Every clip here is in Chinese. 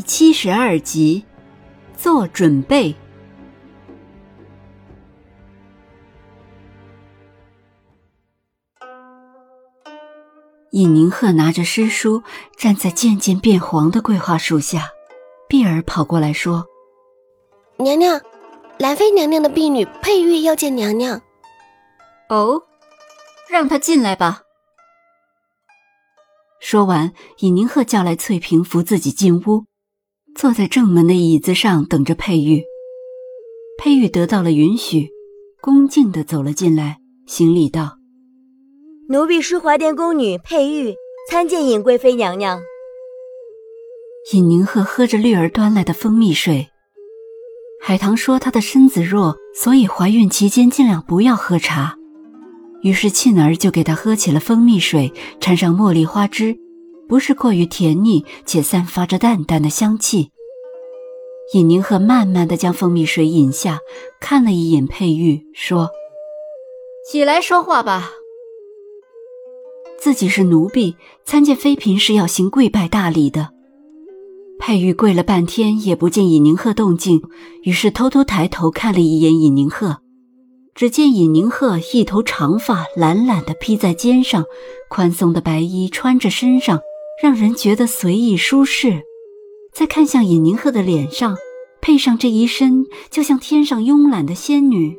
第七十二集，做准备。尹宁鹤拿着诗书，站在渐渐变黄的桂花树下。碧儿跑过来说：“娘娘，兰妃娘娘的婢女佩玉要见娘娘。”哦，让她进来吧。说完，尹宁鹤叫来翠萍扶自己进屋。坐在正门的椅子上等着佩玉。佩玉得到了允许，恭敬地走了进来，行礼道：“奴婢淑华殿宫女佩玉参见尹贵妃娘娘。”尹宁鹤喝着绿儿端来的蜂蜜水。海棠说她的身子弱，所以怀孕期间尽量不要喝茶。于是沁儿就给她喝起了蜂蜜水，掺上茉莉花汁。不是过于甜腻，且散发着淡淡的香气。尹宁鹤慢慢的将蜂蜜水饮下，看了一眼佩玉，说：“起来说话吧。自己是奴婢，参见妃嫔是要行跪拜大礼的。”佩玉跪了半天，也不见尹宁鹤动静，于是偷偷抬头看了一眼尹宁鹤。只见尹宁鹤一头长发懒懒的披在肩上，宽松的白衣穿着身上。让人觉得随意舒适，再看向尹宁鹤的脸上，配上这一身，就像天上慵懒的仙女，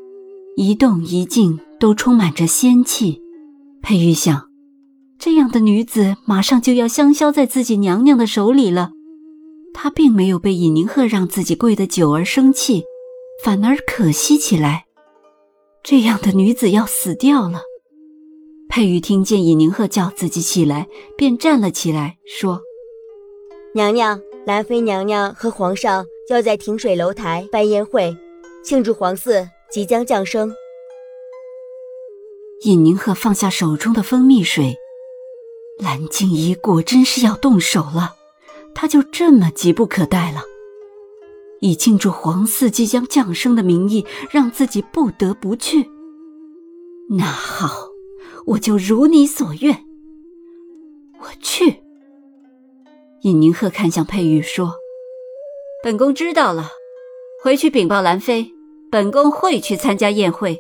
一动一静都充满着仙气。佩玉想，这样的女子马上就要香消在自己娘娘的手里了。她并没有被尹宁鹤让自己跪得久而生气，反而可惜起来。这样的女子要死掉了。佩玉听见尹宁鹤叫自己起来，便站了起来，说：“娘娘，兰妃娘娘和皇上要在亭水楼台办宴会，庆祝皇嗣即将降生。”尹宁鹤放下手中的蜂蜜水，蓝静怡果真是要动手了，她就这么急不可待了，以庆祝皇嗣即将降生的名义，让自己不得不去。那好。我就如你所愿，我去。尹宁鹤看向佩玉说：“本宫知道了，回去禀报兰妃，本宫会去参加宴会。”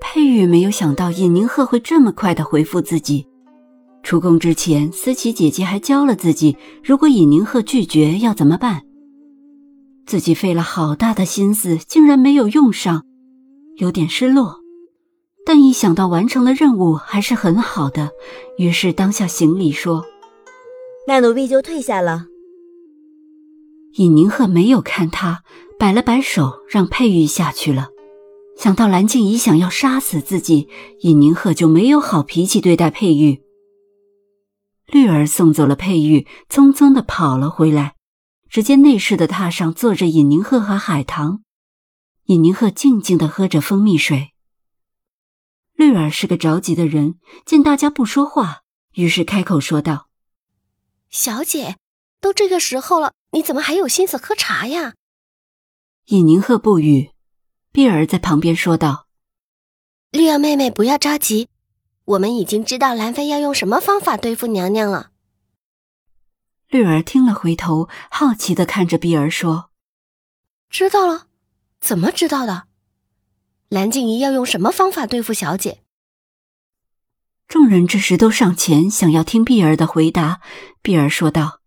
佩玉没有想到尹宁鹤会这么快的回复自己。出宫之前，思琪姐姐还教了自己，如果尹宁鹤拒绝要怎么办。自己费了好大的心思，竟然没有用上，有点失落。但一想到完成了任务还是很好的，于是当下行礼说：“那奴婢就退下了。”尹宁鹤没有看他，摆了摆手，让佩玉下去了。想到蓝静怡想要杀死自己，尹宁鹤就没有好脾气对待佩玉。绿儿送走了佩玉，匆匆的跑了回来。只见内室的榻上坐着尹宁鹤和海棠，尹宁鹤静静的喝着蜂蜜水。绿儿是个着急的人，见大家不说话，于是开口说道：“小姐，都这个时候了，你怎么还有心思喝茶呀？”尹宁鹤不语，碧儿在旁边说道：“绿儿妹妹，不要着急，我们已经知道兰妃要用什么方法对付娘娘了。”绿儿听了，回头好奇的看着碧儿说：“知道了？怎么知道的？”蓝静怡要用什么方法对付小姐？众人这时都上前，想要听碧儿的回答。碧儿说道：“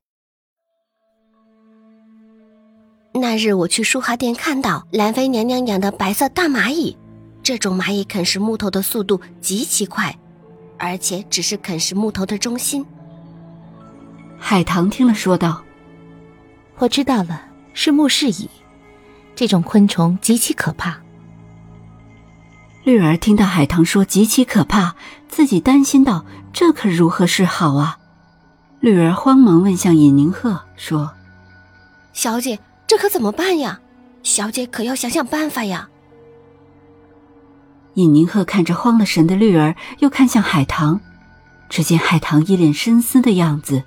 那日我去书华殿，看到兰妃娘娘养的白色大蚂蚁，这种蚂蚁啃食木头的速度极其快，而且只是啃食木头的中心。”海棠听了说道：“我知道了，是木氏蚁，这种昆虫极其可怕。”绿儿听到海棠说极其可怕，自己担心道：“这可如何是好啊？”绿儿慌忙问向尹宁鹤说：“小姐，这可怎么办呀？小姐可要想想办法呀！”尹宁鹤看着慌了神的绿儿，又看向海棠，只见海棠一脸深思的样子。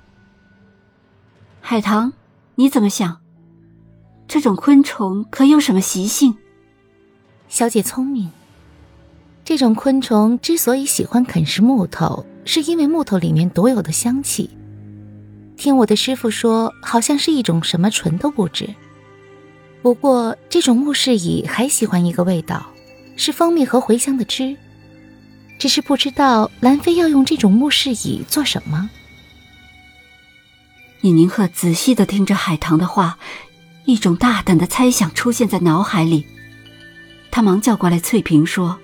海棠，你怎么想？这种昆虫可有什么习性？小姐聪明。这种昆虫之所以喜欢啃食木头，是因为木头里面独有的香气。听我的师傅说，好像是一种什么醇的物质。不过，这种木氏蚁还喜欢一个味道。是蜂蜜和茴香的汁，只是不知道兰妃要用这种木氏蚁做什么。尹宁鹤仔细的听着海棠的话，一种大胆的猜想出现在脑海里。他忙叫过来翠萍说：“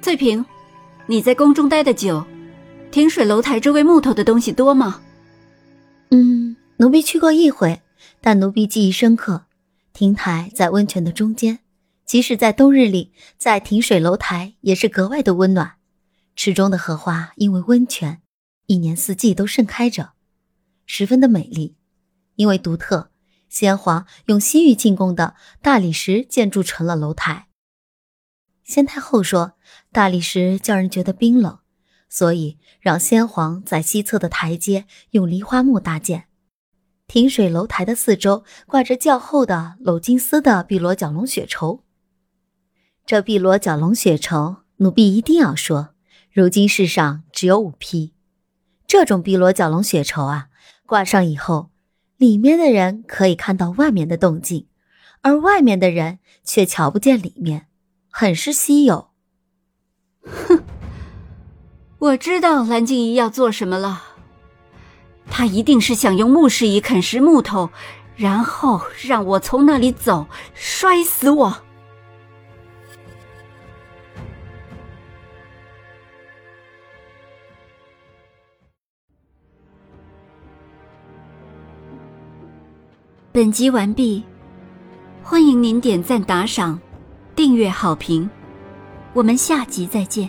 翠萍，你在宫中待的久，停水楼台周围木头的东西多吗？”“嗯，奴婢去过一回，但奴婢记忆深刻。亭台在温泉的中间。”即使在冬日里，在亭水楼台也是格外的温暖。池中的荷花因为温泉，一年四季都盛开着，十分的美丽。因为独特，先皇用西域进贡的大理石建筑成了楼台。先太后说，大理石叫人觉得冰冷，所以让先皇在西侧的台阶用梨花木搭建。亭水楼台的四周挂着较厚的镂金丝的碧螺角龙雪绸。这碧螺角龙血绸，奴婢一定要说，如今世上只有五批。这种碧螺角龙血绸啊，挂上以后，里面的人可以看到外面的动静，而外面的人却瞧不见里面，很是稀有。哼，我知道蓝静怡要做什么了，她一定是想用木氏蚁啃食木头，然后让我从那里走，摔死我。本集完毕，欢迎您点赞、打赏、订阅、好评，我们下集再见。